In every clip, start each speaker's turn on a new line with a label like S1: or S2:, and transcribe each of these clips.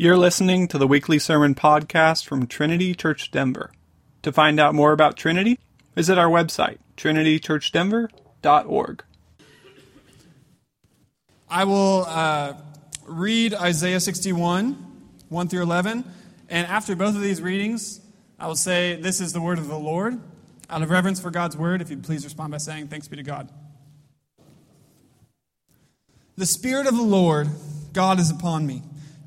S1: You're listening to the weekly sermon podcast from Trinity Church Denver. To find out more about Trinity, visit our website, trinitychurchdenver.org.
S2: I will uh, read Isaiah 61, 1 through 11, and after both of these readings, I will say, This is the word of the Lord. Out of reverence for God's word, if you'd please respond by saying, Thanks be to God. The Spirit of the Lord, God, is upon me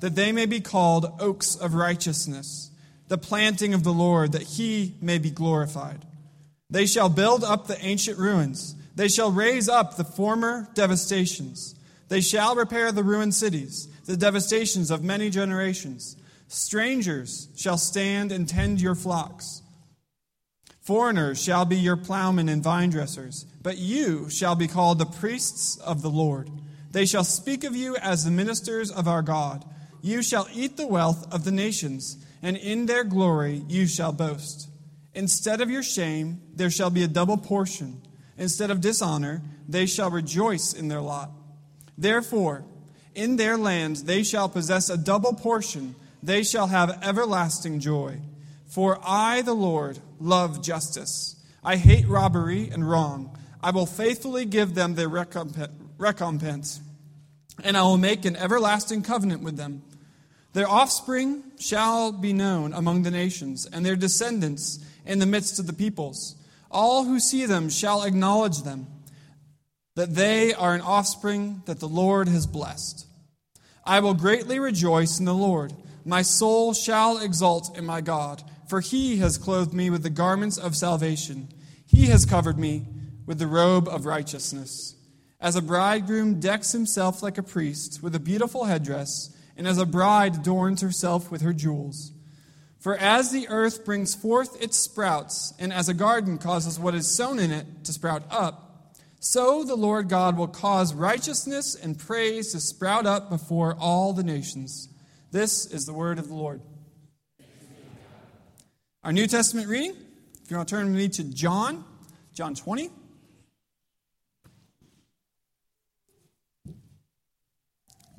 S2: that they may be called oaks of righteousness, the planting of the Lord, that he may be glorified. They shall build up the ancient ruins. They shall raise up the former devastations. They shall repair the ruined cities, the devastations of many generations. Strangers shall stand and tend your flocks. Foreigners shall be your plowmen and vine dressers, but you shall be called the priests of the Lord. They shall speak of you as the ministers of our God. You shall eat the wealth of the nations, and in their glory you shall boast. Instead of your shame, there shall be a double portion. Instead of dishonor, they shall rejoice in their lot. Therefore, in their land they shall possess a double portion. They shall have everlasting joy. For I, the Lord, love justice. I hate robbery and wrong. I will faithfully give them their recompense, and I will make an everlasting covenant with them. Their offspring shall be known among the nations, and their descendants in the midst of the peoples. All who see them shall acknowledge them, that they are an offspring that the Lord has blessed. I will greatly rejoice in the Lord. My soul shall exult in my God, for he has clothed me with the garments of salvation. He has covered me with the robe of righteousness. As a bridegroom decks himself like a priest with a beautiful headdress, and as a bride adorns herself with her jewels. For as the earth brings forth its sprouts, and as a garden causes what is sown in it to sprout up, so the Lord God will cause righteousness and praise to sprout up before all the nations. This is the word of the Lord. Our New Testament reading, if you want to turn with me to John, John 20.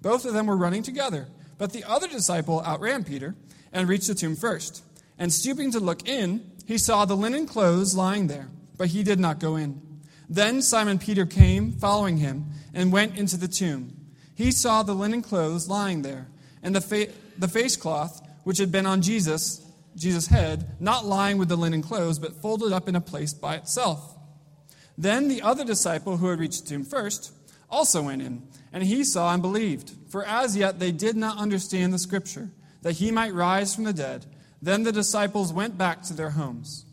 S2: Both of them were running together. But the other disciple outran Peter and reached the tomb first. And stooping to look in, he saw the linen clothes lying there, but he did not go in. Then Simon Peter came, following him, and went into the tomb. He saw the linen clothes lying there, and the, fa- the face cloth which had been on Jesus, Jesus' head, not lying with the linen clothes, but folded up in a place by itself. Then the other disciple who had reached the tomb first also went in and he saw and believed. For as yet they did not understand the scripture, that he might rise from the dead. Then the disciples went back to their homes.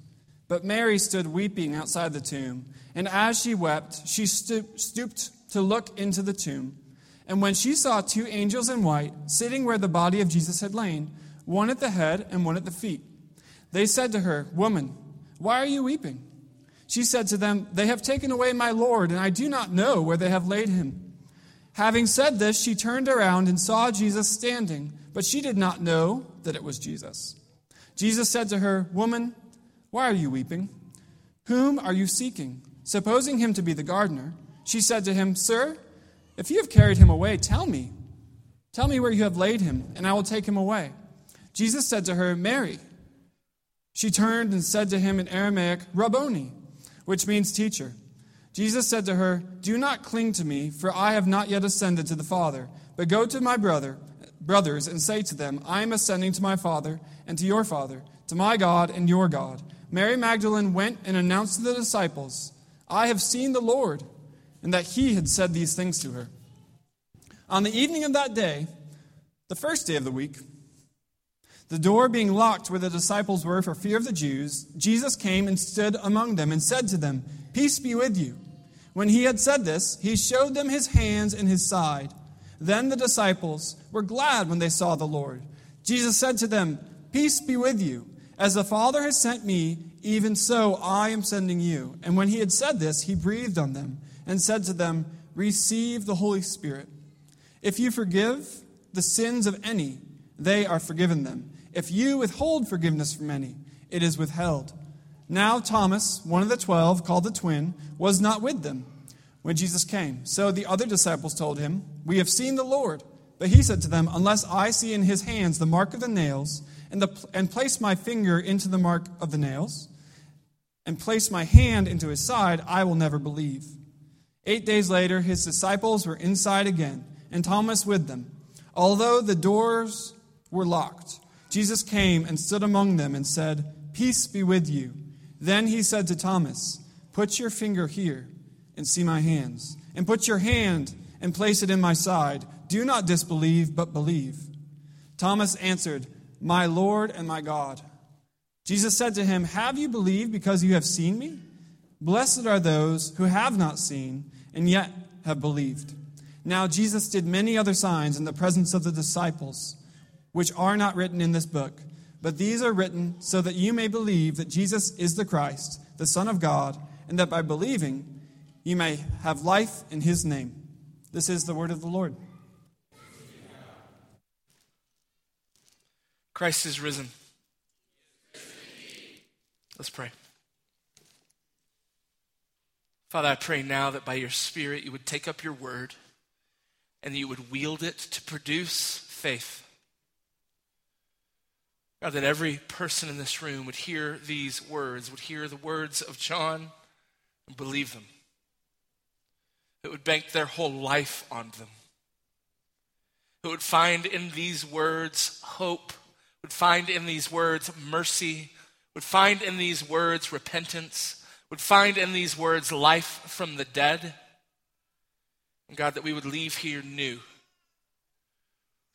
S2: But Mary stood weeping outside the tomb, and as she wept, she stooped to look into the tomb. And when she saw two angels in white sitting where the body of Jesus had lain, one at the head and one at the feet, they said to her, Woman, why are you weeping? She said to them, They have taken away my Lord, and I do not know where they have laid him. Having said this, she turned around and saw Jesus standing, but she did not know that it was Jesus. Jesus said to her, Woman, why are you weeping? Whom are you seeking? Supposing him to be the gardener, she said to him, Sir, if you have carried him away, tell me. Tell me where you have laid him, and I will take him away. Jesus said to her, Mary. She turned and said to him in Aramaic, Rabboni, which means teacher. Jesus said to her, Do not cling to me, for I have not yet ascended to the Father, but go to my brother, brothers, and say to them, I am ascending to my Father and to your Father, to my God and your God. Mary Magdalene went and announced to the disciples, I have seen the Lord, and that he had said these things to her. On the evening of that day, the first day of the week, the door being locked where the disciples were for fear of the Jews, Jesus came and stood among them and said to them, Peace be with you. When he had said this, he showed them his hands and his side. Then the disciples were glad when they saw the Lord. Jesus said to them, Peace be with you. As the Father has sent me, even so I am sending you. And when he had said this, he breathed on them and said to them, Receive the Holy Spirit. If you forgive the sins of any, they are forgiven them. If you withhold forgiveness from any, it is withheld. Now Thomas, one of the twelve, called the twin, was not with them when Jesus came. So the other disciples told him, We have seen the Lord. But he said to them, Unless I see in his hands the mark of the nails, and, the, and place my finger into the mark of the nails, and place my hand into his side, I will never believe. Eight days later, his disciples were inside again, and Thomas with them. Although the doors were locked, Jesus came and stood among them and said, Peace be with you. Then he said to Thomas, Put your finger here and see my hands, and put your hand and place it in my side. Do not disbelieve, but believe. Thomas answered, My Lord and my God. Jesus said to him, Have you believed because you have seen me? Blessed are those who have not seen and yet have believed. Now, Jesus did many other signs in the presence of the disciples which are not written in this book, but these are written so that you may believe that Jesus is the Christ, the Son of God, and that by believing you may have life in his name. This is the word of the Lord.
S3: Christ is risen. Let's pray. Father, I pray now that by your Spirit you would take up your word and you would wield it to produce faith. God, that every person in this room would hear these words, would hear the words of John and believe them. It would bank their whole life on them. It would find in these words hope, would find in these words mercy, would find in these words repentance, would find in these words life from the dead. And God, that we would leave here new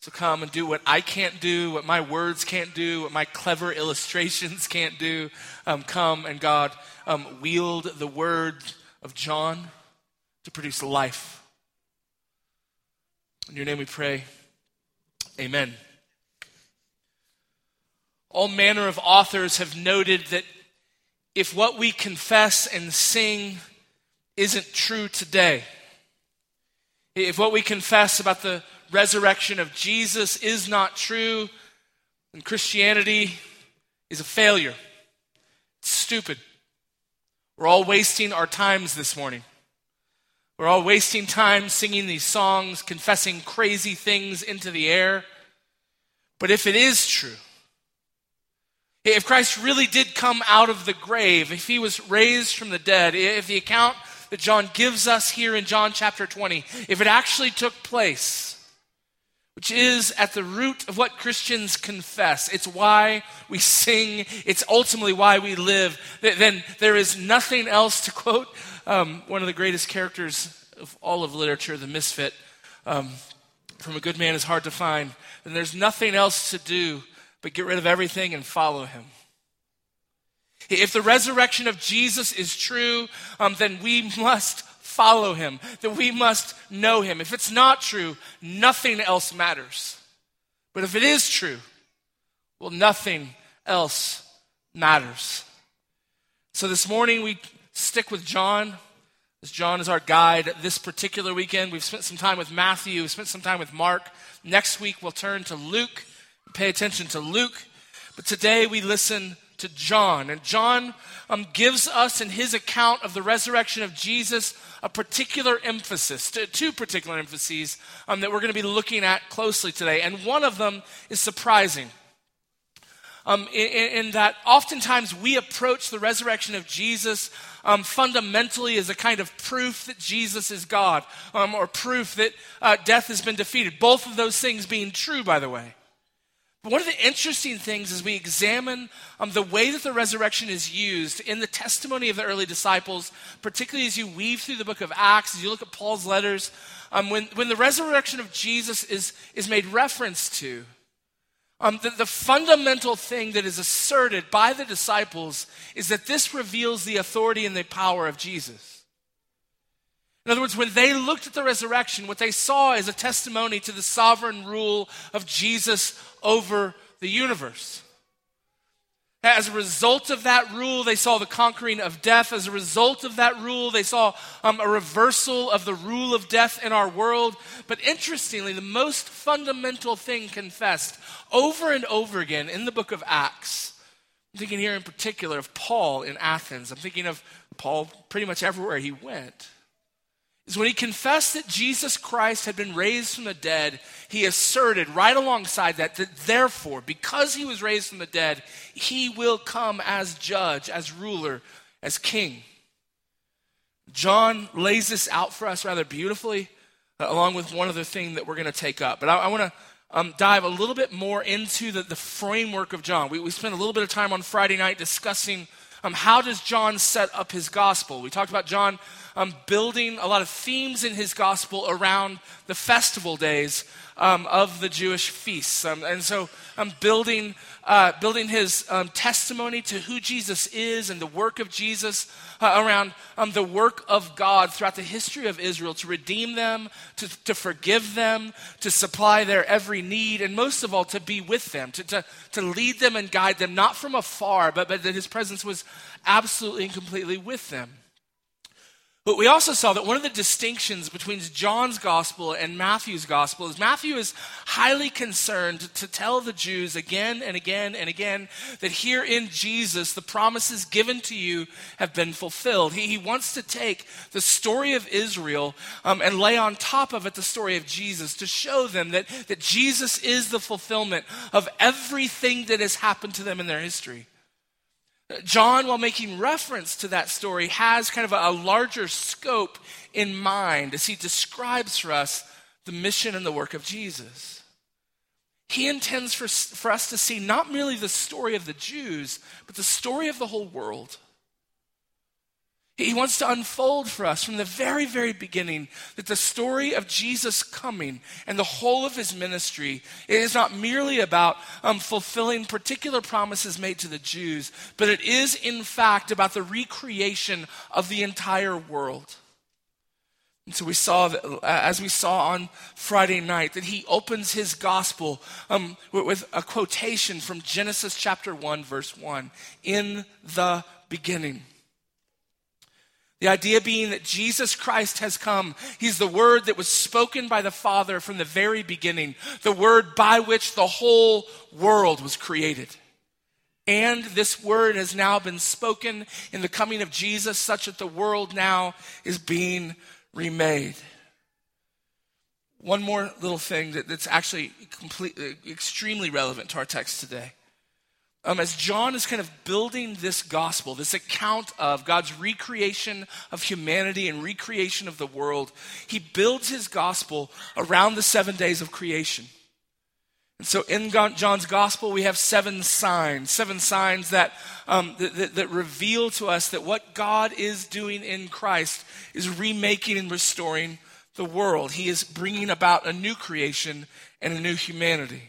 S3: so come and do what I can't do, what my words can't do, what my clever illustrations can't do. Um, come and God um, wield the word of John to produce life. In your name we pray. Amen. All manner of authors have noted that if what we confess and sing isn't true today, if what we confess about the resurrection of Jesus is not true, then Christianity is a failure. It's stupid. We're all wasting our times this morning. We're all wasting time singing these songs, confessing crazy things into the air. But if it is true, if Christ really did come out of the grave, if he was raised from the dead, if the account that John gives us here in John chapter 20, if it actually took place, which is at the root of what Christians confess. It's why we sing, it's ultimately why we live. Then there is nothing else to quote um, one of the greatest characters of all of literature, the misfit. Um, from a good man is hard to find. Then there's nothing else to do but get rid of everything and follow him. If the resurrection of Jesus is true, um, then we must follow him, that we must know him. If it's not true, nothing else matters. But if it is true, well, nothing else matters. So this morning we stick with John. As John is our guide this particular weekend. We've spent some time with Matthew, we've spent some time with Mark. Next week we'll turn to Luke, pay attention to Luke. But today we listen to John. And John um, gives us in his account of the resurrection of Jesus a particular emphasis, two particular emphases um, that we're going to be looking at closely today. And one of them is surprising. um, in, in, that oftentimes we approach the resurrection of Jesus um, fundamentally as a kind of proof that Jesus is God, um, or proof that uh, death has been defeated. Both of those things being true, by the way. One of the interesting things as we examine um, the way that the resurrection is used in the testimony of the early disciples, particularly as you weave through the book of Acts, as you look at Paul's letters, um, when, when the resurrection of Jesus is, is made reference to, um, the, the fundamental thing that is asserted by the disciples is that this reveals the authority and the power of Jesus. In other words, when they looked at the resurrection, what they saw is a testimony to the sovereign rule of Jesus over the universe. As a result of that rule, they saw the conquering of death. As a result of that rule, they saw um, a reversal of the rule of death in our world. But interestingly, the most fundamental thing confessed over and over again in the book of Acts, I'm thinking here in particular of Paul in Athens. I'm thinking of Paul pretty much everywhere he went is when he confessed that Jesus Christ had been raised from the dead, he asserted right alongside that that therefore, because he was raised from the dead, he will come as judge, as ruler, as king. John lays this out for us rather beautifully, uh, along with one other thing that we're going to take up. But I, I want to um, dive a little bit more into the, the framework of John. We, we spent a little bit of time on Friday night discussing um, how does John set up his gospel. We talked about John um, building a lot of themes in his gospel around the festival days um, of the Jewish feasts. Um, and so I'm building, uh, building his um, testimony to who Jesus is and the work of Jesus uh, around um, the work of God throughout the history of Israel to redeem them, to, to forgive them, to supply their every need, and most of all, to be with them, to, to, to lead them and guide them, not from afar, but, but that his presence was absolutely and completely with them. But we also saw that one of the distinctions between John's gospel and Matthew's gospel is Matthew is highly concerned to tell the Jews again and again and again that here in Jesus, the promises given to you have been fulfilled. He, he wants to take the story of Israel um, and lay on top of it the story of Jesus to show them that, that Jesus is the fulfillment of everything that has happened to them in their history. John, while making reference to that story, has kind of a, larger scope in mind as he describes for us the mission and the work of Jesus. He intends for, for us to see not merely the story of the Jews, but the story of the whole world. He wants to unfold for us from the very, very beginning that the story of Jesus coming and the whole of his ministry is not merely about um, fulfilling particular promises made to the Jews, but it is, in fact, about the recreation of the entire world. And so we saw, that, as we saw on Friday night, that he opens his gospel um, with a quotation from Genesis chapter 1, verse 1 In the beginning. The idea being that Jesus Christ has come. He's the word that was spoken by the Father from the very beginning, the word by which the whole world was created. And this word has now been spoken in the coming of Jesus, such that the world now is being remade. One more little thing that, that's actually completely, extremely relevant to our text today um, as John is kind of building this gospel, this account of God's recreation of humanity and recreation of the world, he builds his gospel around the seven days of creation. And so in John's gospel, we have seven signs, seven signs that, um, that, that, that reveal to us that what God is doing in Christ is remaking and restoring the world. He is bringing about a new creation and a new humanity.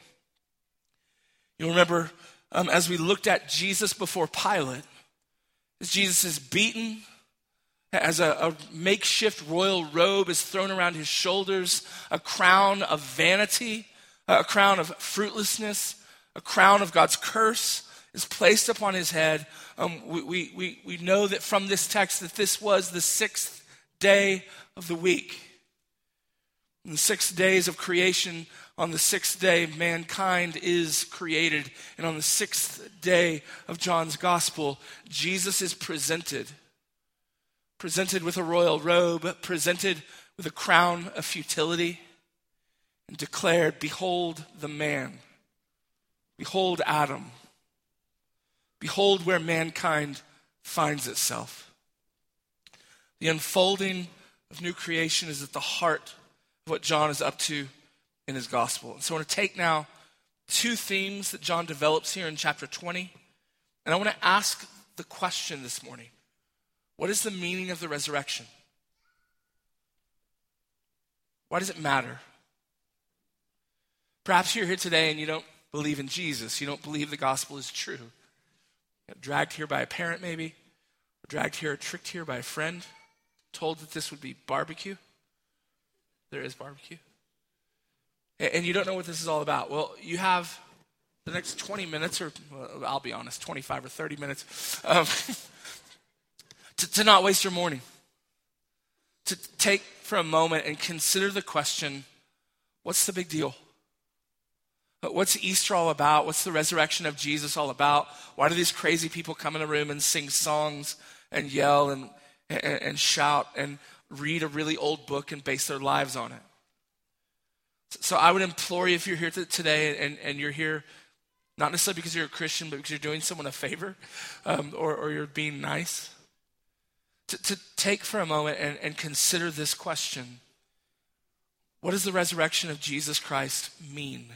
S3: You'll remember um, as we looked at Jesus before Pilate, as Jesus is beaten, as a, a, makeshift royal robe is thrown around his shoulders, a crown of vanity, a crown of fruitlessness, a crown of God's curse is placed upon his head. Um, we, we, we know that from this text that this was the sixth day of the week. In the six days of creation, on the sixth day, mankind is created. And on the sixth day of John's gospel, Jesus is presented. Presented with a royal robe, presented with a crown of futility, and declared, Behold the man, behold Adam, Behold where mankind finds itself. The unfolding of new creation is at the heart of what John is up to in his gospel. And so I want to take now two themes that John develops here in chapter 20, and I want to ask the question this morning What is the meaning of the resurrection? Why does it matter? Perhaps you're here today and you don't believe in Jesus. You don't believe the gospel is true. dragged here by a parent, maybe, dragged here tricked here by a friend, told that this would be barbecue. There is barbecue. And you don't know what this is all about. Well, you have the next 20 minutes, or well, I'll be honest, 25 or 30 minutes, um, to, to not waste your morning. To take for a moment and consider the question what's the big deal? What's Easter all about? What's the resurrection of Jesus all about? Why do these crazy people come in a room and sing songs and yell and, and, and, shout and read a really old book and base their lives on it? So I would implore you if you're here today and, and you're here not necessarily because you're a Christian, but because you're doing someone a favor um, or, or you're being nice, to, to take for a moment and, and consider this question What does the resurrection of Jesus Christ mean?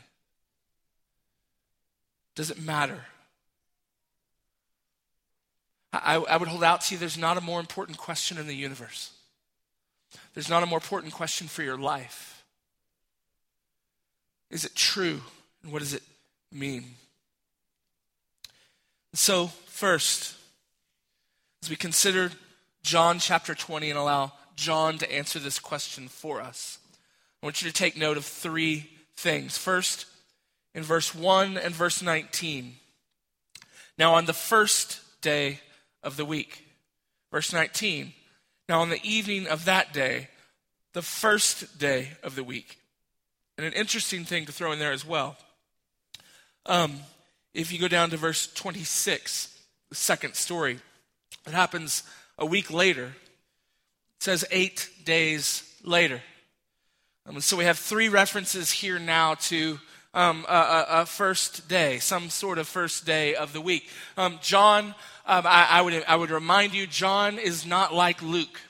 S3: Does it matter? I, I would hold out to you there's not a more important question in the universe. There's not a more important question for your life. Is it true? And what does it mean? So, first, as we consider John chapter 20 and allow John to answer this question for us, I want you to take note of three things. First, in verse 1 and verse 19. Now, on the first day of the week, verse 19. Now, on the evening of that day, the first day of the week. And an interesting thing to throw in there as well. Um, if you go down to verse 26, the second story, it happens a week later. It says eight days later. Um, so we have three references here now to um, a, a, first day, some sort of first day of the week. Um, John, um, I, I, would, I would remind you, John is not like Luke.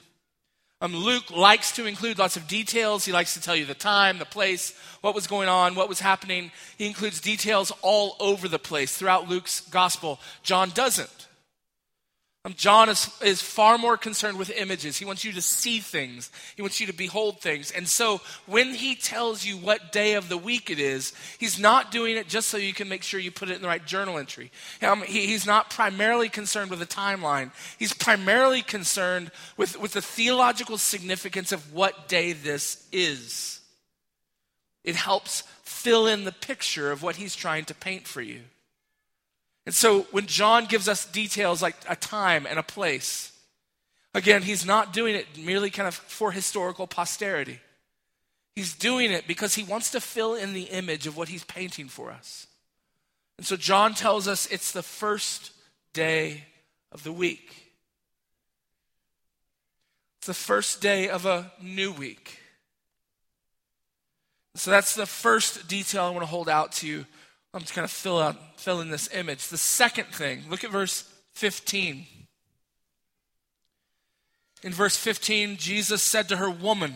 S3: Um, Luke likes to include lots of details. He likes to tell you the time, the place, what was going on, what was happening. He includes details all over the place throughout Luke's gospel. John doesn't. Um, John is, is far more concerned with images. He wants you to see things, he wants you to behold things. And so when he tells you what day of the week it is, he's not doing it just so you can make sure you put it in the right journal entry. Um, he, he's not primarily concerned with the timeline, he's primarily concerned with, with the theological significance of what day this is. It helps fill in the picture of what he's trying to paint for you. And so when John gives us details like a time and a place, again, he's not doing it merely kind of for historical posterity. He's doing it because he wants to fill in the image of what he's painting for us. And so John tells us it's the first day of the week. It's the first day of a new week. So that's the first detail I want to hold out to you I'm just kind of fill out fill in this image. The second thing, look at verse 15. In verse 15, Jesus said to her, Woman,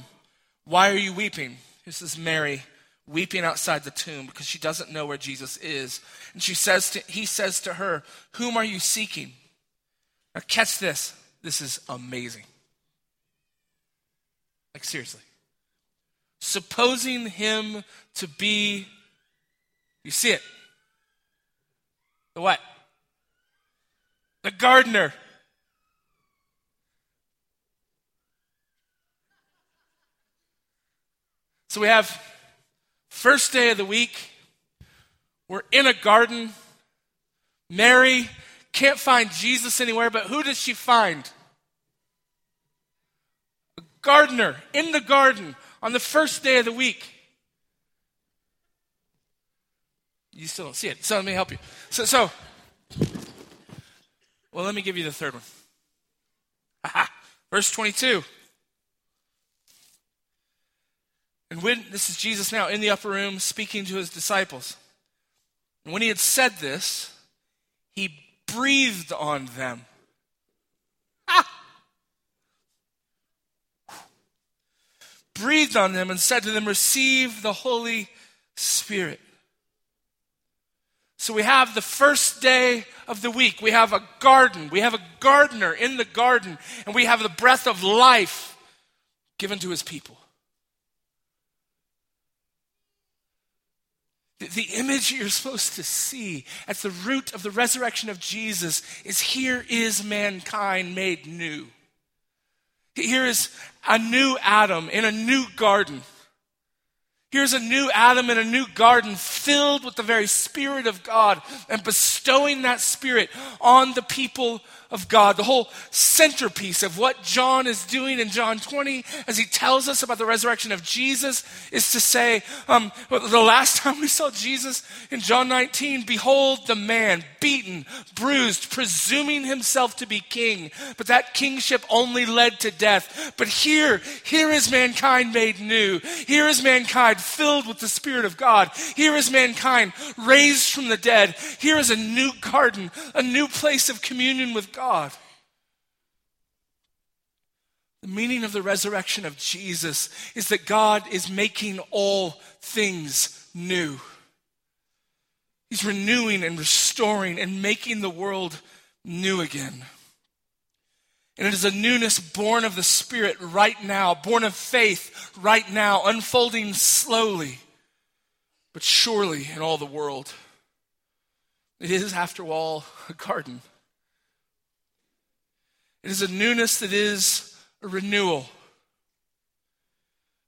S3: why are you weeping? This is Mary weeping outside the tomb because she doesn't know where Jesus is. And she says to, he says to her, Whom are you seeking? Now catch this. This is amazing. Like seriously. Supposing him to be you see it. The what? The gardener. So we have first day of the week. We're in a garden. Mary can't find Jesus anywhere, but who does she find? A gardener in the garden on the first day of the week. You still don't see it. So let me help you. So, so well, let me give you the third one. Aha. Verse 22. And when, this is Jesus now in the upper room speaking to his disciples. And when he had said this, he breathed on them. Ah! Breathed on them and said to them, Receive the Holy Spirit. So we have the first day of the week. We have a garden. We have a gardener in the garden, and we have the breath of life given to his people. The image you're supposed to see at the root of the resurrection of Jesus is here is mankind made new. Here is a new Adam in a new garden. Here's a new Adam in a new garden filled with the very Spirit of God and bestowing that Spirit on the people of God. The whole centerpiece of what John is doing in John 20 as he tells us about the resurrection of Jesus is to say, um, the last time we saw Jesus in John 19, behold the man beaten, bruised, presuming himself to be king. But that kingship only led to death. But here, here is mankind made new. Here is mankind filled with the Spirit of God. Here is mankind raised from the dead. Here is a new garden, a new place of communion with God. God. The meaning of the resurrection of Jesus is that God is making all things new. He's renewing and restoring and making the world new again. And it is a newness born of the Spirit right now, born of faith right now, unfolding slowly, but surely in all the world. It is, after all, a garden. It is a newness that is a renewal.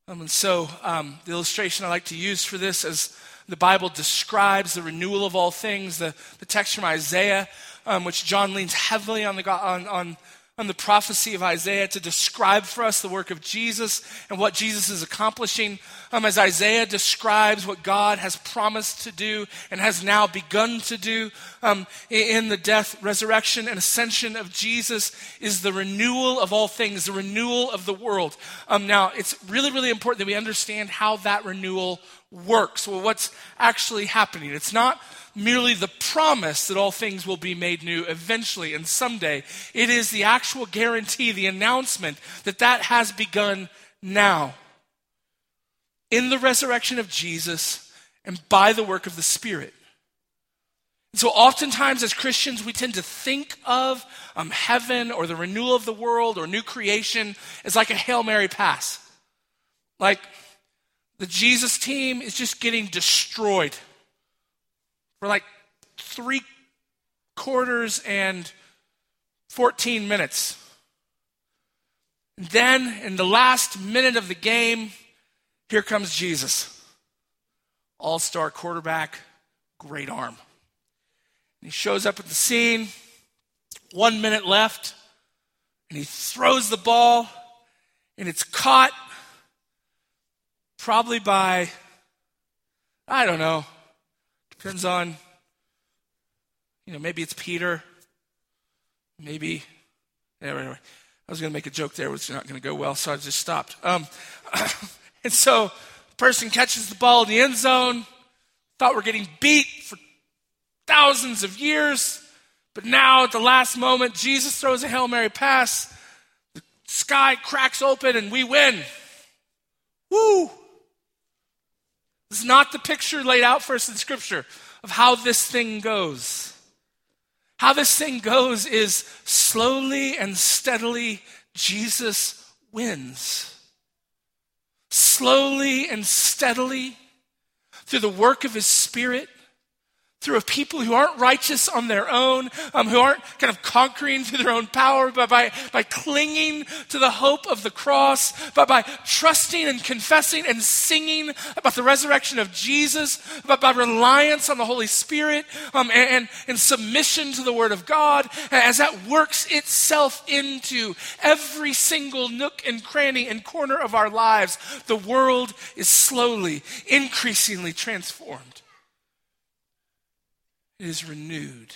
S3: Um, and so, um, the illustration I like to use for this as the Bible describes the renewal of all things, the, the text from Isaiah, um, which John leans heavily on, the, on, on on the prophecy of Isaiah to describe for us the work of Jesus and what Jesus is accomplishing. Um, as Isaiah describes what God has promised to do and has now begun to do um, in the death, resurrection, and ascension of Jesus, is the renewal of all things, the renewal of the world. Um, now, it's really, really important that we understand how that renewal works. Well, what's actually happening? It's not merely the promise that all things will be made new eventually and someday. It is the actual guarantee, the announcement that that has begun now. In the resurrection of Jesus and by the work of the Spirit. So, oftentimes as Christians, we tend to think of um, heaven or the renewal of the world or new creation as like a Hail Mary pass. Like the Jesus team is just getting destroyed for like three quarters and 14 minutes. And then, in the last minute of the game, here comes Jesus. All star quarterback, great arm. And he shows up at the scene, one minute left, and he throws the ball, and it's caught probably by, I don't know, Depends on, you know, maybe it's Peter. Maybe, anyway, anyway I was going to make a joke there, which is not going to go well, so I just stopped. Um, and so the person catches the ball in the end zone, thought we're getting beat for thousands of years, but now at the last moment, Jesus throws a Hail Mary pass, the sky cracks open, and we win. Woo! This is not the picture laid out for us in Scripture of how this thing goes. How this thing goes is slowly and steadily, Jesus wins. Slowly and steadily, through the work of his Spirit, through a people who aren't righteous on their own, um, who aren't kind of conquering through their own power, but by, by clinging to the hope of the cross, but by trusting and confessing and singing about the resurrection of Jesus, but by reliance on the Holy Spirit um, and, and, and submission to the Word of God, as that works itself into every single nook and cranny and corner of our lives, the world is slowly, increasingly transformed it is renewed.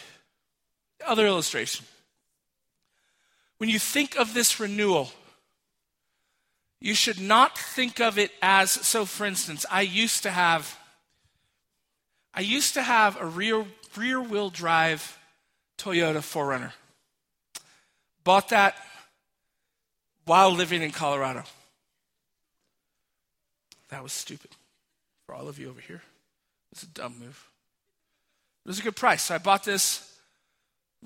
S3: Other illustration. When you think of this renewal, you should not think of it as so for instance, I used to have I used to have a rear rear wheel drive Toyota 4Runner. Bought that while living in Colorado. That was stupid for all of you over here. it's a dumb move. It was a good price. So I bought this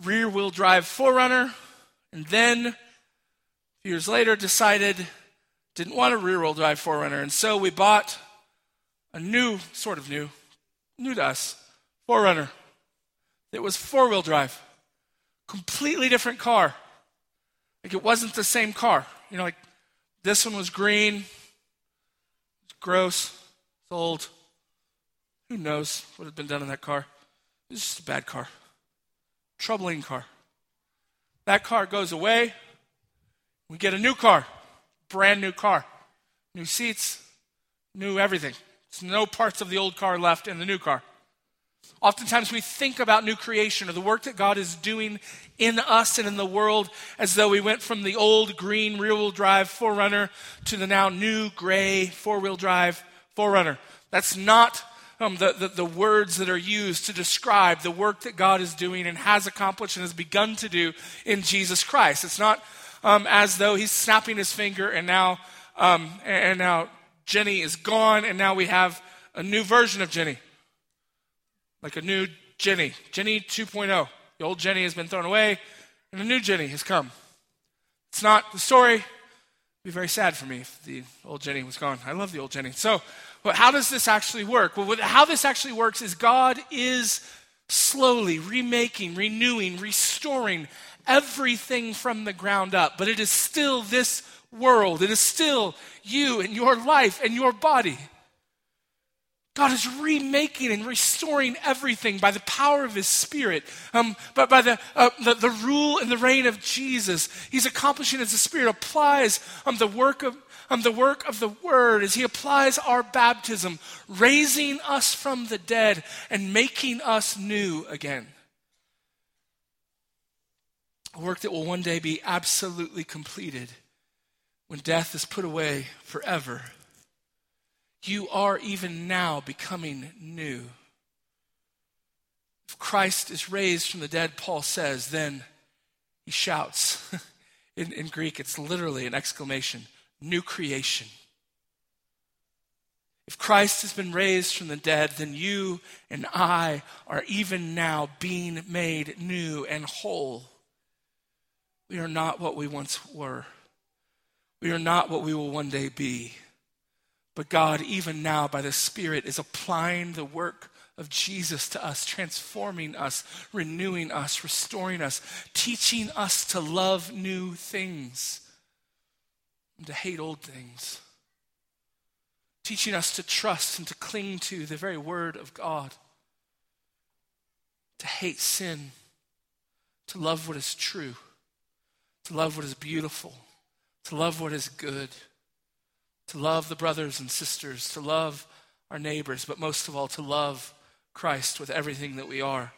S3: rear wheel drive 4Runner and then years later decided didn't want a rear wheel drive 4Runner. And so we bought a new, sort of new, new to us, 4Runner. It was four wheel drive. Completely different car. Like it wasn't the same car. You know, like this one was green, it's gross, it's old. Who knows what had been done in that car? Was just a bad car. Troubling car. That car goes away. We get a new car, brand new car, new seats, new everything. There's no parts of the old car left in the new car. Oftentimes we think about new creation or the work that God is doing in us and in the world as though we went from the old green rear wheel drive 4Runner to the now new gray four wheel drive 4Runner. That's not um, the, the, the words that are used to describe the work that God is doing and has accomplished and has begun to do in Jesus Christ. It's not um, as though he's snapping his finger and now, um, and now Jenny is gone and now we have a new version of Jenny like a new Jenny, Jenny 2.0. The old Jenny has been thrown away, and a new Jenny has come. It's not the story. It'd be very sad for me if the old Jenny was gone. I love the old Jenny. So, how does this actually work? Well, how this actually works is God is slowly remaking, renewing, restoring everything from the ground up. But it is still this world. It is still you and your life and your body. God is remaking and restoring everything by the power of His Spirit, um, but by the, uh, the, the, rule and the reign of Jesus. He's accomplishing as the Spirit applies um, the work of um, the work of the Word as He applies our baptism, raising us from the dead and making us new again. A work that will one day be absolutely completed when death is put away forever you are even now becoming new. If Christ is raised from the dead, Paul says, then he shouts. in, in Greek, it's literally an exclamation new creation. If Christ has been raised from the dead, then you and I are even now being made new and whole. We are not what we once were. We are not what we will one day be. But God, even now, by the Spirit, is applying the work of Jesus to us, transforming us, renewing us, restoring us, teaching us to love new things and to hate old things, teaching us to trust and to cling to the very Word of God, to hate sin, to love what is true, to love what is beautiful, to love what is good to love the brothers and sisters, to love our neighbors, but most of all, to love Christ with everything that we are.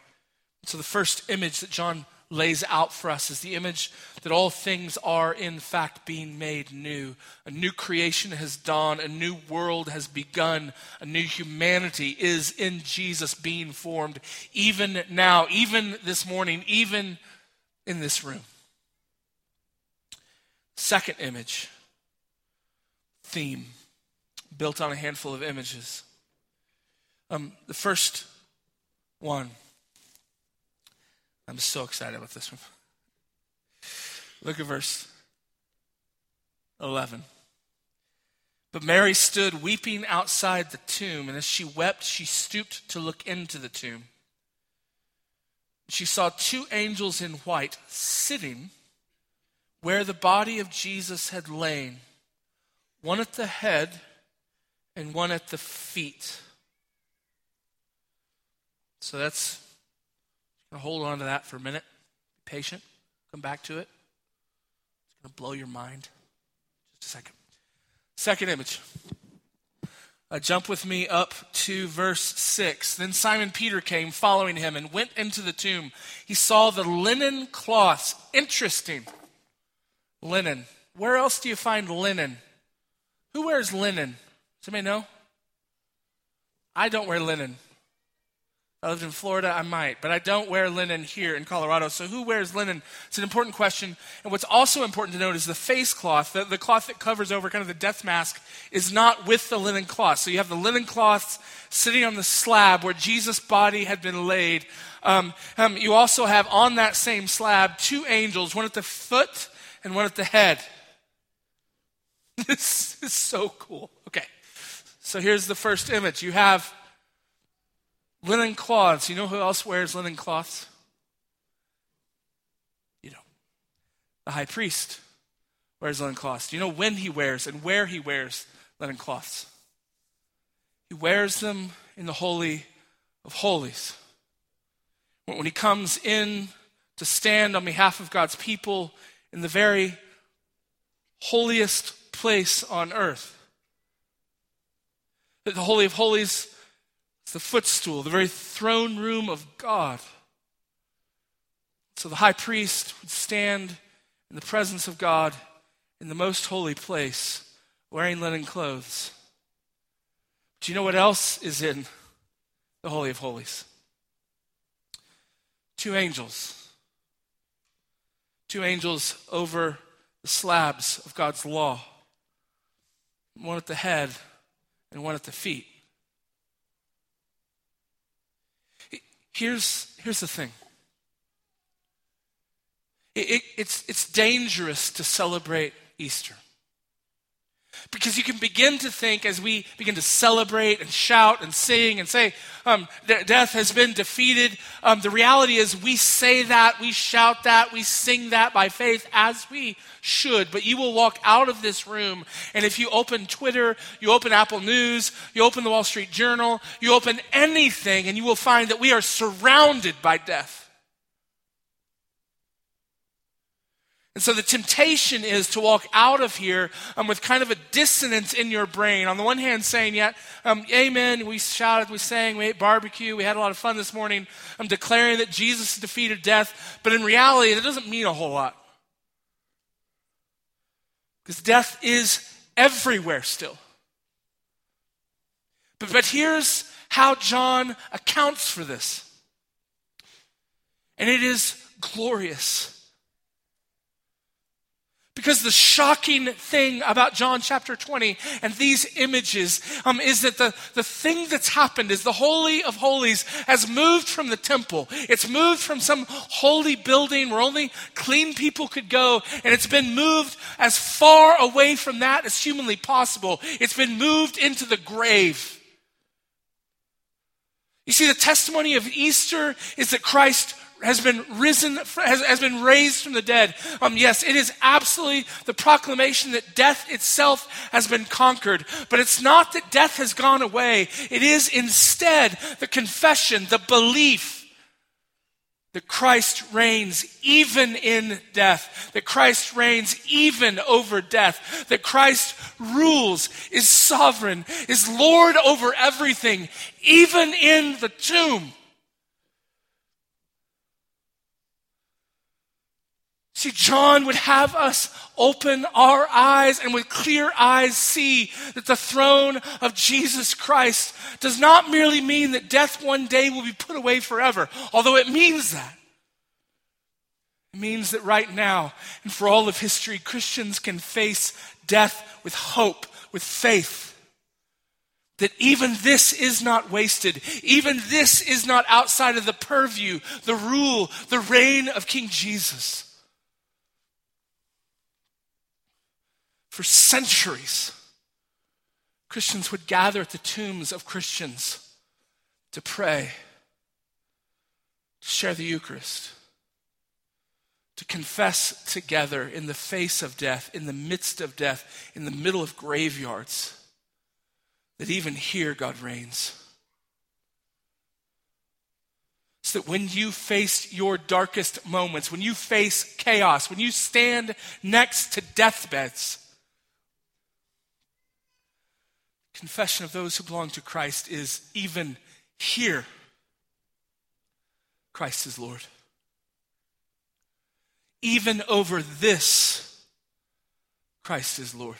S3: So, the first image that John lays out for us is the image that all things are, in fact, being made new. A new creation has dawned, a new world has begun, a new humanity is in Jesus being formed, even now, even this morning, even in this room. Second image theme built on a handful of images. Um, the first one, I'm so excited about this one. Look at verse 11. But Mary stood weeping outside the tomb, and as she wept, she stooped to look into the tomb. She saw two angels in white sitting where the body of Jesus had lain one at the head and one at the feet. So that's going to hold on to that for a minute. Be patient. Come back to it. It's going to blow your mind. Just a second. Second image. Uh, jump with me up to verse 6. Then Simon Peter came following him and went into the tomb. He saw the linen cloths. Interesting. Linen. Where else do you find linen? Who wears linen? Does anybody know? I don't wear linen. I lived in Florida, I might, but I don't wear linen here in Colorado. So who wears linen? It's an important question. And what's also important to note is the face cloth, the, the cloth that covers over kind of the death mask, is not with the linen cloth. So you have the linen cloths sitting on the slab where Jesus' body had been laid. Um, um, you also have on that same slab two angels, one at the foot and one at the head. This is so cool. Okay. So here's the first image. You have Linen cloths. You know who else wears linen cloths? You know, the high priest wears linen cloths. Do you know when he wears and where he wears linen cloths? He wears them in the Holy of Holies. When he comes in to stand on behalf of God's people in the very holiest place on earth. The Holy of Holies it's the footstool, the very throne room of God. So the high priest would stand in the presence of God in the most holy place, wearing linen clothes. Do you know what else is in the Holy of Holies? Two angels. Two angels over the slabs of God's law. One at the head and one at the feet. Here's, here's the thing it, it, it's, it's dangerous to celebrate Easter. Because you can begin to think as we begin to celebrate and shout and sing and say, um, death has been defeated. Um, the reality is, we say that, we shout that, we sing that by faith as we should. But you will walk out of this room, and if you open Twitter, you open Apple News, you open the Wall Street Journal, you open anything, and you will find that we are surrounded by death. And so the temptation is to walk out of here um, with kind of a dissonance in your brain. On the one hand, saying, yeah, um, amen, we shouted, we sang, we ate barbecue, we had a lot of fun this morning. I'm declaring that Jesus defeated death. But in reality, it doesn't mean a whole lot. Because death is everywhere still. But, but here's how John accounts for this. And it is glorious. Because the shocking thing about John chapter 20 and these images um, is that the, the thing that's happened is the Holy of Holies has moved from the temple. It's moved from some holy building where only clean people could go, and it's been moved as far away from that as humanly possible. It's been moved into the grave. You see, the testimony of Easter is that Christ has been risen, has, has been raised from the dead. Um, yes, it is absolutely the proclamation that death itself has been conquered. But it's not that death has gone away. It is instead the confession, the belief that Christ reigns even in death, that Christ reigns even over death, that Christ rules, is sovereign, is Lord over everything, even in the tomb. See, John would have us open our eyes and with clear eyes see that the throne of Jesus Christ does not merely mean that death one day will be put away forever, although it means that. It means that right now and for all of history, Christians can face death with hope, with faith. That even this is not wasted. Even this is not outside of the purview, the rule, the reign of King Jesus. For centuries, Christians would gather at the tombs of Christians to pray, to share the Eucharist, to confess together in the face of death, in the midst of death, in the middle of graveyards, that even here God reigns. So that when you face your darkest moments, when you face chaos, when you stand next to deathbeds, confession of those who belong to Christ is even here, Christ is Lord. Even over this, Christ is Lord.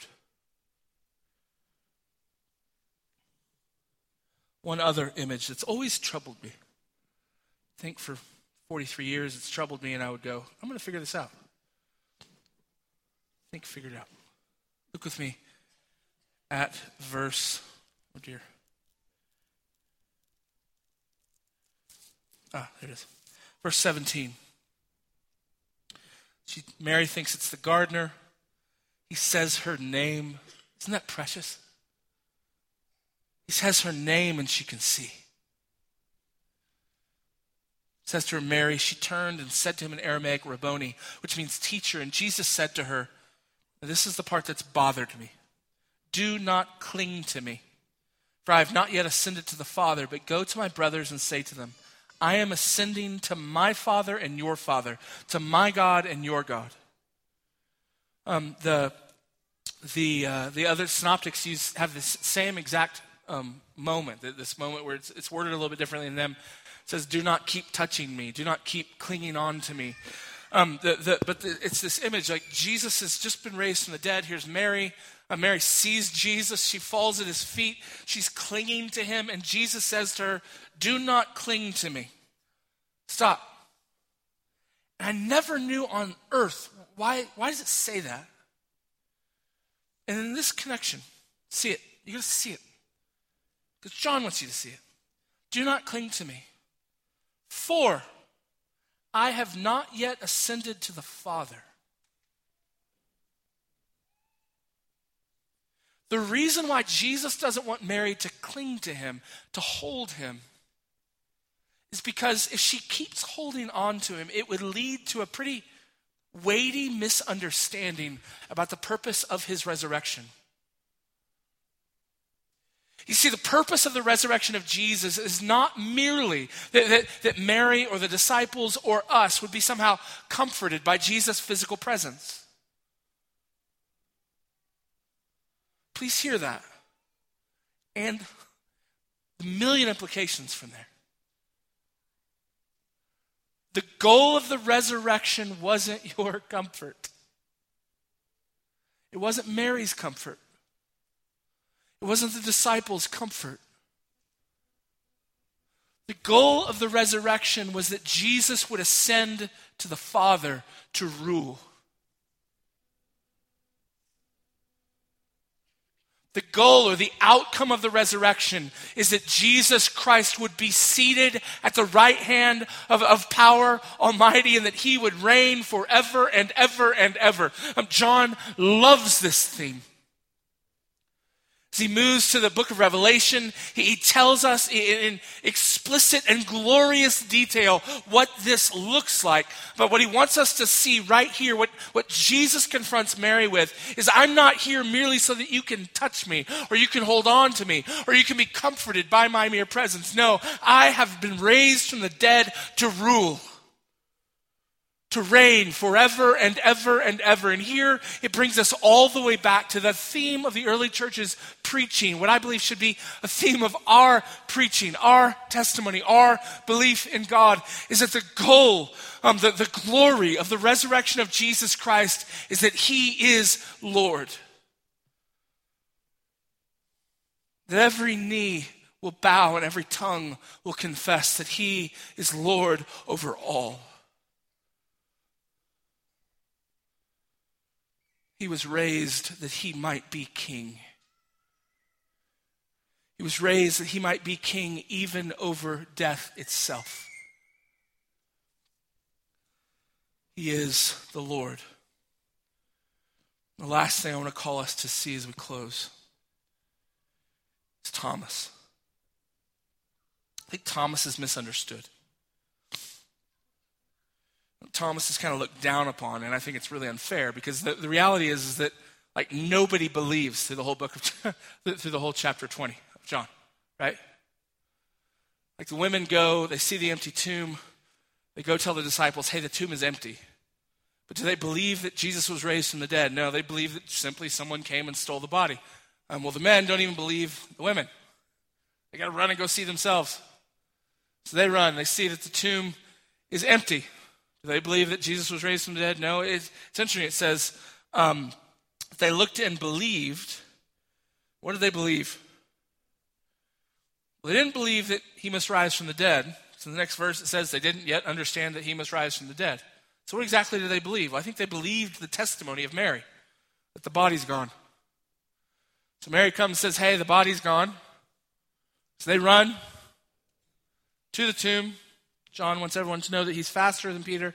S3: One other image that's always troubled me I think for 43 years it's troubled me, and I would go, I'm going to figure this out. I think, figure it out. Look with me at verse, oh dear. Ah, there it is. Verse 17. She, Mary thinks it's the gardener. He says her name. Isn't that precious? He says her name and she can see. says to her, Mary, she turned and said to him in Aramaic, Rabboni, which means teacher. And Jesus said to her, This is the part that's bothered me. Do not cling to me, for I have not yet ascended to the Father, but go to my brothers and say to them, I am ascending to my Father and your Father, to my God and your God. Um, the the uh, the other synoptics use have this same exact um, moment, this moment where it's, it's worded a little bit differently than them. It says, "Do not keep touching me. Do not keep clinging on to me." Um, the, the, but the, it's this image like Jesus has just been raised from the dead. Here's Mary. Mary sees Jesus. She falls at his feet. She's clinging to him, and Jesus says to her, "Do not cling to me. Stop." And I never knew on earth why. Why does it say that? And in this connection, see it. You got to see it. Because John wants you to see it. Do not cling to me. For I have not yet ascended to the Father. The reason why Jesus doesn't want Mary to cling to him, to hold him, is because if she keeps holding on to him, it would lead to a pretty weighty misunderstanding about the purpose of his resurrection. You see, the purpose of the resurrection of Jesus is not merely that, that, that, Mary or the disciples or us would be somehow comforted by Jesus' physical presence. Please hear that. And the million implications from there. The goal of the resurrection wasn't your comfort, it wasn't Mary's comfort, it wasn't the disciples' comfort. The goal of the resurrection was that Jesus would ascend to the Father to rule. The goal or the outcome of the resurrection is that Jesus Christ would be seated at the right hand of, of power almighty and that he would reign forever and ever and ever. Um, John loves this theme. As he moves to the book of Revelation, he, tells us in, explicit and glorious detail what this looks like. But what he wants us to see right here, what, what Jesus confronts Mary with, is I'm not here merely so that you can touch me, or you can hold on to me, or you can be comforted by my mere presence. No, I have been raised from the dead to rule to reign forever and ever and ever. And here it brings us all the way back to the theme of the early church's preaching, what I believe should be a theme of our preaching, our testimony, our belief in God, is that the goal, um, the, the glory of the resurrection of Jesus Christ is that He is Lord. That every knee will bow and every tongue will confess that He is Lord over all. He was raised that he might be king. He was raised that he might be king even over death itself. He is the Lord. The last thing I want to call us to see as we close is Thomas. I think Thomas is misunderstood. Thomas is kind of looked down upon, and I think it's really unfair because the, the reality is, is that like nobody believes through the whole book of through the whole chapter 20 of John, right? Like the women go, they see the empty tomb, they go tell the disciples, hey, the tomb is empty. But do they believe that Jesus was raised from the dead? No, they believe that simply someone came and stole the body. Um, well, the men don't even believe the women. They got to run and go see themselves. So they run. They see that the tomb is empty. Do they believe that Jesus was raised from the dead? No. It's, it's interesting. It says um, they looked and believed. What did they believe? Well, they didn't believe that he must rise from the dead. So the next verse it says they didn't yet understand that he must rise from the dead. So what exactly did they believe? Well, I think they believed the testimony of Mary, that the body's gone. So Mary comes and says, Hey, the body's gone. So they run to the tomb. John wants everyone to know that he's faster than Peter.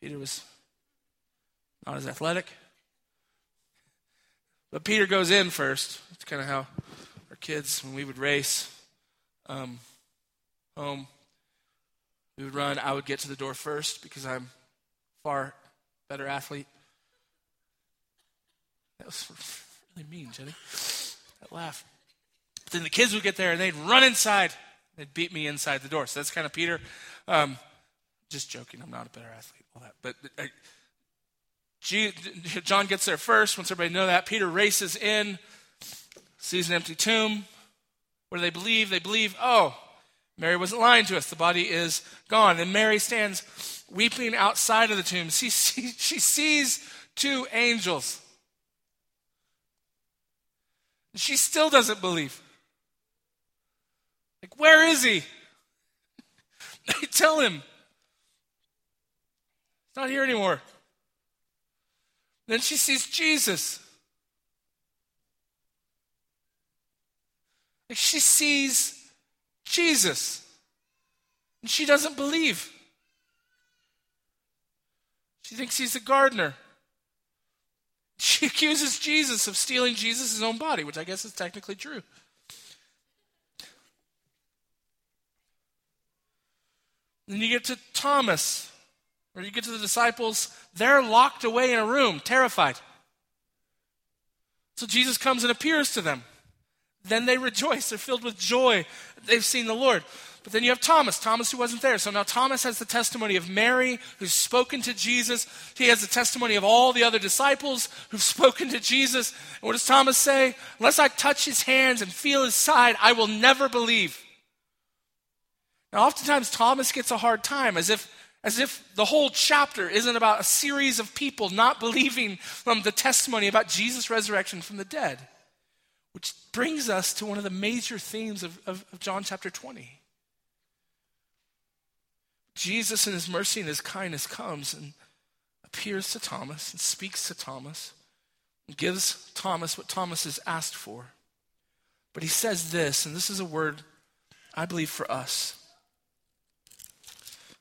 S3: Peter was not as athletic. But Peter goes in first. It's kind of how our kids, when we would race um, home, we would run. I would get to the door first because I'm far better athlete. That was really mean, Jenny. That laugh. But then the kids would get there and they'd run inside. They'd beat me inside the door. So that's kind of Peter. Um, just joking. I'm not a better athlete. All that, but. Uh, John gets there first. Once everybody know that, Peter races in, sees an empty tomb. What do they believe? They believe, oh, Mary wasn't lying to us. The body is gone. And Mary stands weeping outside of the tomb. She, she, she sees two angels. She still doesn't believe. Like, where is he? They tell him. He's not here anymore. Then she sees Jesus. Like she sees Jesus. And she doesn't believe. She thinks he's a gardener. She accuses Jesus of stealing Jesus' own body, which I guess is technically true. Then you get to Thomas. Or you get to the disciples, they're locked away in a room, terrified. So Jesus comes and appears to them. Then they rejoice. They're filled with joy. They've seen the Lord. But then you have Thomas, Thomas who wasn't there. So now Thomas has the testimony of Mary, who's spoken to Jesus. He has the testimony of all the other disciples who've spoken to Jesus. And what does Thomas say? Unless I touch his hands and feel his side, I will never believe. Now, oftentimes Thomas gets a hard time as if as if the whole chapter isn't about a series of people not believing from the testimony about Jesus' resurrection from the dead. Which brings us to one of the major themes of, of, of John chapter 20. Jesus, in his mercy and his kindness, comes and appears to Thomas and speaks to Thomas and gives Thomas what Thomas has asked for. But he says this, and this is a word I believe for us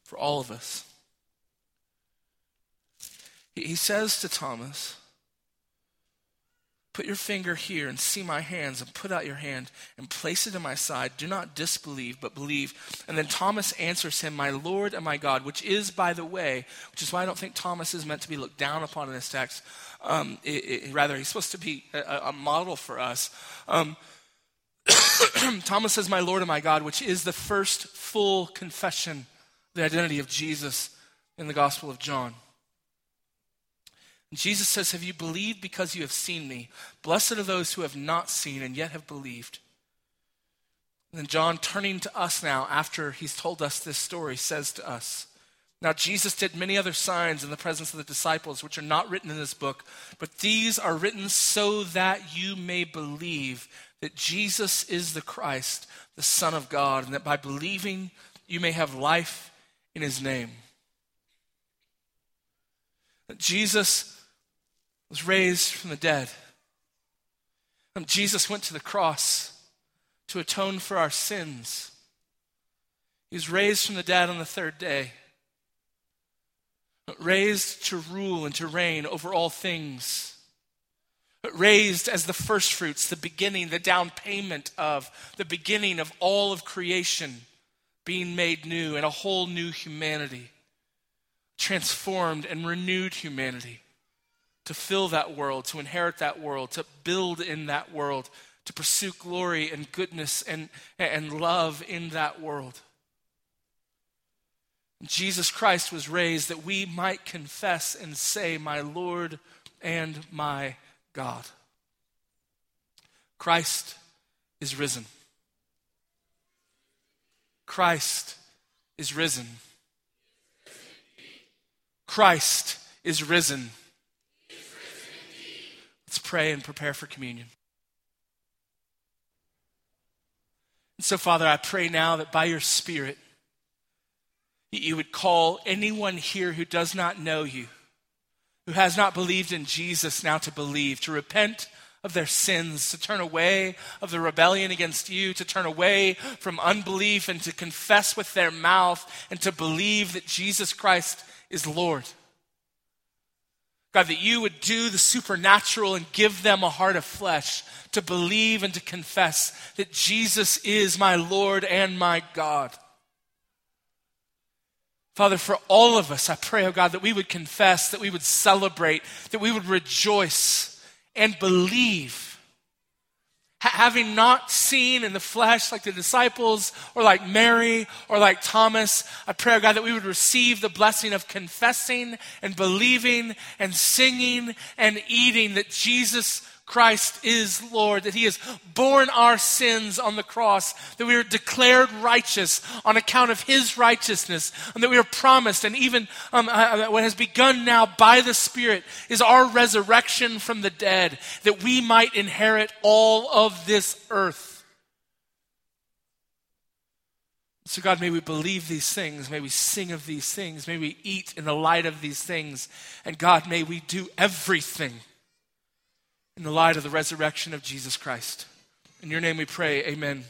S3: for all of us. He says to Thomas, Put your finger here and see my hands, and put out your hand and place it in my side. Do not disbelieve, but believe. And then Thomas answers him, My Lord and my God, which is, by the way, which is why I don't think Thomas is meant to be looked down upon in this text. Um, it, it, rather, he's supposed to be a, a model for us. Um, Thomas says, My Lord and my God, which is the first full confession the identity of Jesus in the Gospel of John. Jesus says, Have you believed because you have seen me? Blessed are those who have not seen and yet have believed. And then John, turning to us now after he's told us this story, says to us, Now Jesus did many other signs in the presence of the disciples, which are not written in this book, but these are written so that you may believe that Jesus is the Christ, the Son of God, and that by believing you may have life in his name. That Jesus was raised from the dead. Jesus went to the cross to atone for our sins. He was raised from the dead on the third day, raised to rule and to reign over all things, raised as the firstfruits, the beginning, the down payment of, the beginning of all of creation being made new and a whole new humanity, transformed and renewed humanity to fill that world, to inherit that world, to build in that world, to pursue glory and goodness and, and love in that world. Jesus Christ was raised that we might confess and say, My Lord and my God. Christ is risen. Christ is risen. Christ is risen. Let's pray and prepare for communion. And so, Father, I pray now that by your Spirit, that You would call anyone here who does not know you, who has not believed in Jesus, now to believe, to repent of their sins, to turn away of the rebellion against you, to turn away from unbelief and to confess with their mouth and to believe that Jesus Christ is Lord. God, that you would do the supernatural and give them a heart of flesh to believe and to confess that Jesus is my Lord and my God. Father, for all of us, I pray, oh God, that we would confess, that we would celebrate, that we would rejoice and believe. having not seen in the flesh like the disciples or like Mary or like Thomas, I pray, oh God, that we would receive the blessing of confessing and believing and singing and eating that Jesus Christ is Lord, that He has borne our sins on the cross, that we are declared righteous on account of His righteousness, and that we are promised, and even um, uh, uh, what has begun now by the Spirit is our resurrection from the dead, that we might inherit all of this earth. So, God, may we believe these things. May we sing of these things. May we eat in the light of these things. And, God, may we do everything in the light of the resurrection of Jesus Christ. In your name we pray, amen.